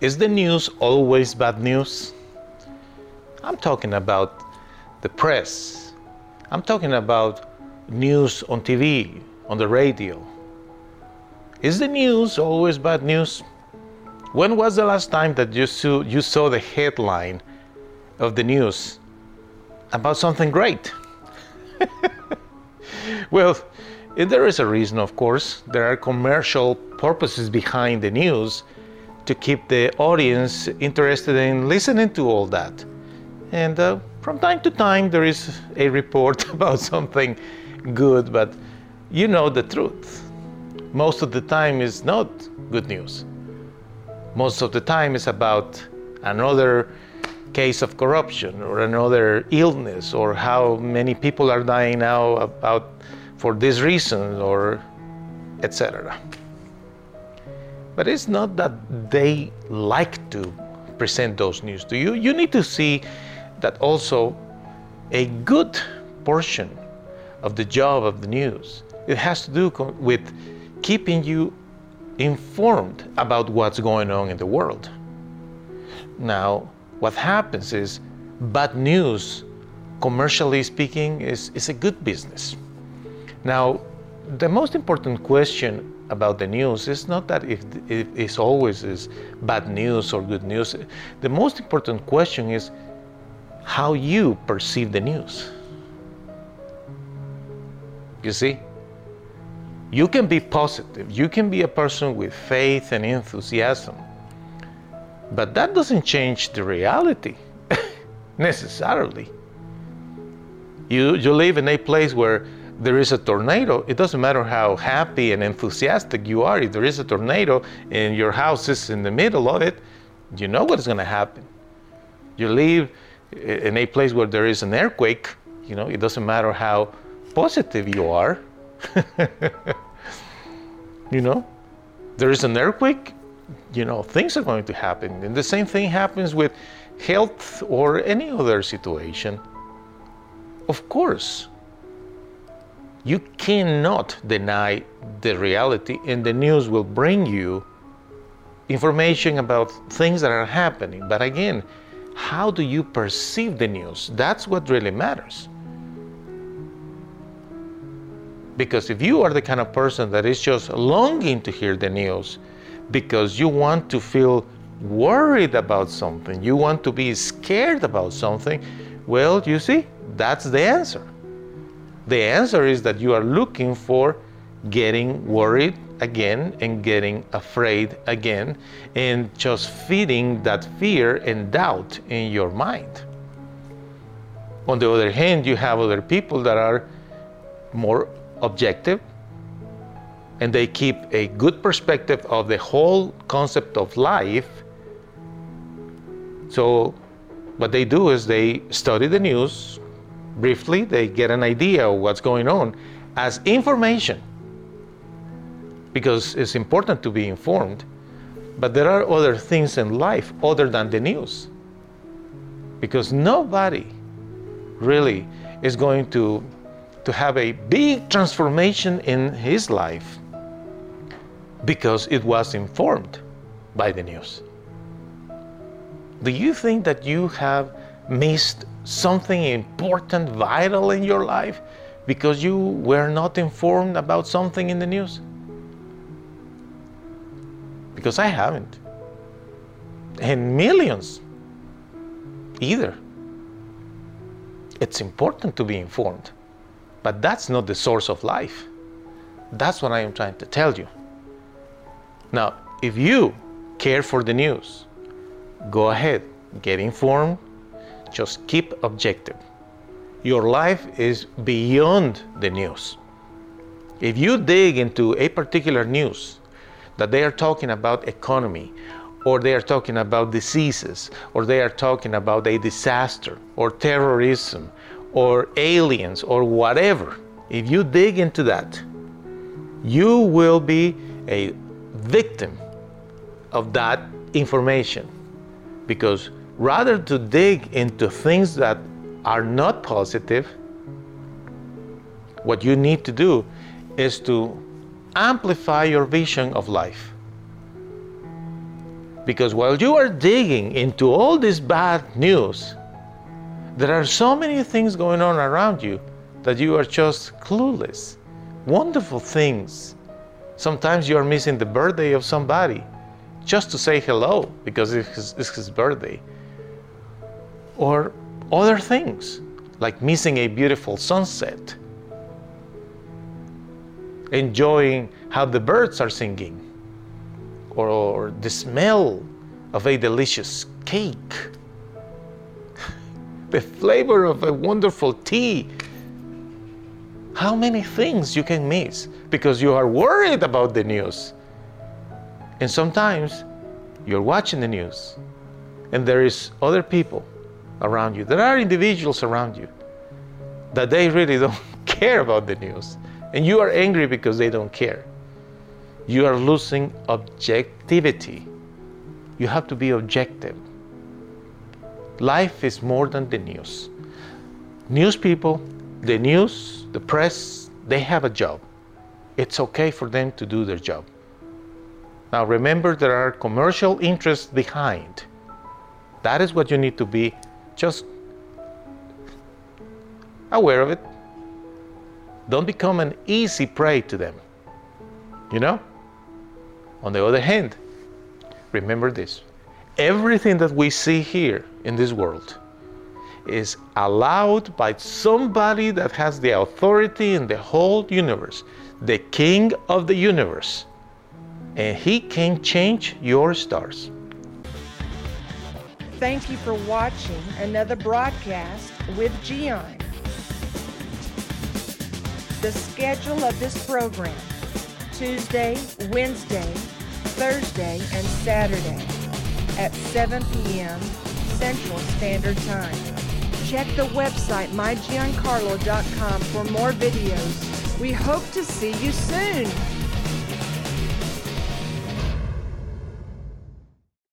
Is the news always bad news? I'm talking about the press. I'm talking about news on TV, on the radio. Is the news always bad news? When was the last time that you saw, you saw the headline of the news about something great? well, there is a reason, of course. There are commercial purposes behind the news to keep the audience interested in listening to all that. And uh, from time to time, there is a report about something good, but you know the truth. Most of the time, is not good news. Most of the time, is about another case of corruption or another illness or how many people are dying now about for this reason or etc. But it's not that they like to present those news to you. You need to see that also a good portion of the job of the news it has to do with keeping you informed about what's going on in the world. Now, what happens is bad news, commercially speaking, is, is a good business. Now, the most important question about the news is not that if, if it's always is bad news or good news. The most important question is how you perceive the news. You see? You can be positive. You can be a person with faith and enthusiasm. But that doesn't change the reality necessarily. You, you live in a place where there is a tornado, it doesn't matter how happy and enthusiastic you are. If there is a tornado and your house is in the middle of it, you know what is going to happen. You live in a place where there is an earthquake, you know, it doesn't matter how positive you are. you know, there is an earthquake, you know, things are going to happen. And the same thing happens with health or any other situation. Of course, you cannot deny the reality, and the news will bring you information about things that are happening. But again, how do you perceive the news? That's what really matters. Because if you are the kind of person that is just longing to hear the news because you want to feel worried about something, you want to be scared about something, well, you see, that's the answer. The answer is that you are looking for getting worried again and getting afraid again and just feeding that fear and doubt in your mind. On the other hand, you have other people that are more objective and they keep a good perspective of the whole concept of life. So, what they do is they study the news briefly, they get an idea of what's going on as information because it's important to be informed. But there are other things in life other than the news because nobody really is going to to have a big transformation in his life because it was informed by the news. Do you think that you have missed something important, vital in your life because you were not informed about something in the news? Because I haven't. And millions either. It's important to be informed. But that's not the source of life. That's what I am trying to tell you. Now, if you care for the news, go ahead, get informed, just keep objective. Your life is beyond the news. If you dig into a particular news that they are talking about economy or they are talking about diseases, or they are talking about a disaster, or terrorism, or aliens, or whatever, if you dig into that, you will be a victim of that information. Because rather to dig into things that are not positive, what you need to do is to amplify your vision of life. Because while you are digging into all this bad news, there are so many things going on around you that you are just clueless. Wonderful things. Sometimes you are missing the birthday of somebody just to say hello because it's his, birthday. Or other things like missing a beautiful sunset, enjoying how the birds are singing, or, or the smell of a delicious cake, the flavor of a wonderful tea. How many things you can miss because you are worried about the news. And sometimes you're watching the news and there is other people around you. There are individuals around you that they really don't care about the news. And you are angry because they don't care. You are losing objectivity. You have to be objective. Life is more than the news. News people, the news, the press, they have a job. It's okay for them to do their job. Now remember, there are commercial interests behind. That is what you need to be just aware of it. Don't become an easy prey to them. You know? On the other hand, remember this everything that we see here in this world is allowed by somebody that has the authority in the whole universe, the king of the universe. And he can change your stars. Thank you for watching another broadcast with Gian. The schedule of this program Tuesday, Wednesday, Thursday, and Saturday at 7 p.m. Central Standard Time. Check the website mygiancarlo.com for more videos. We hope to see you soon.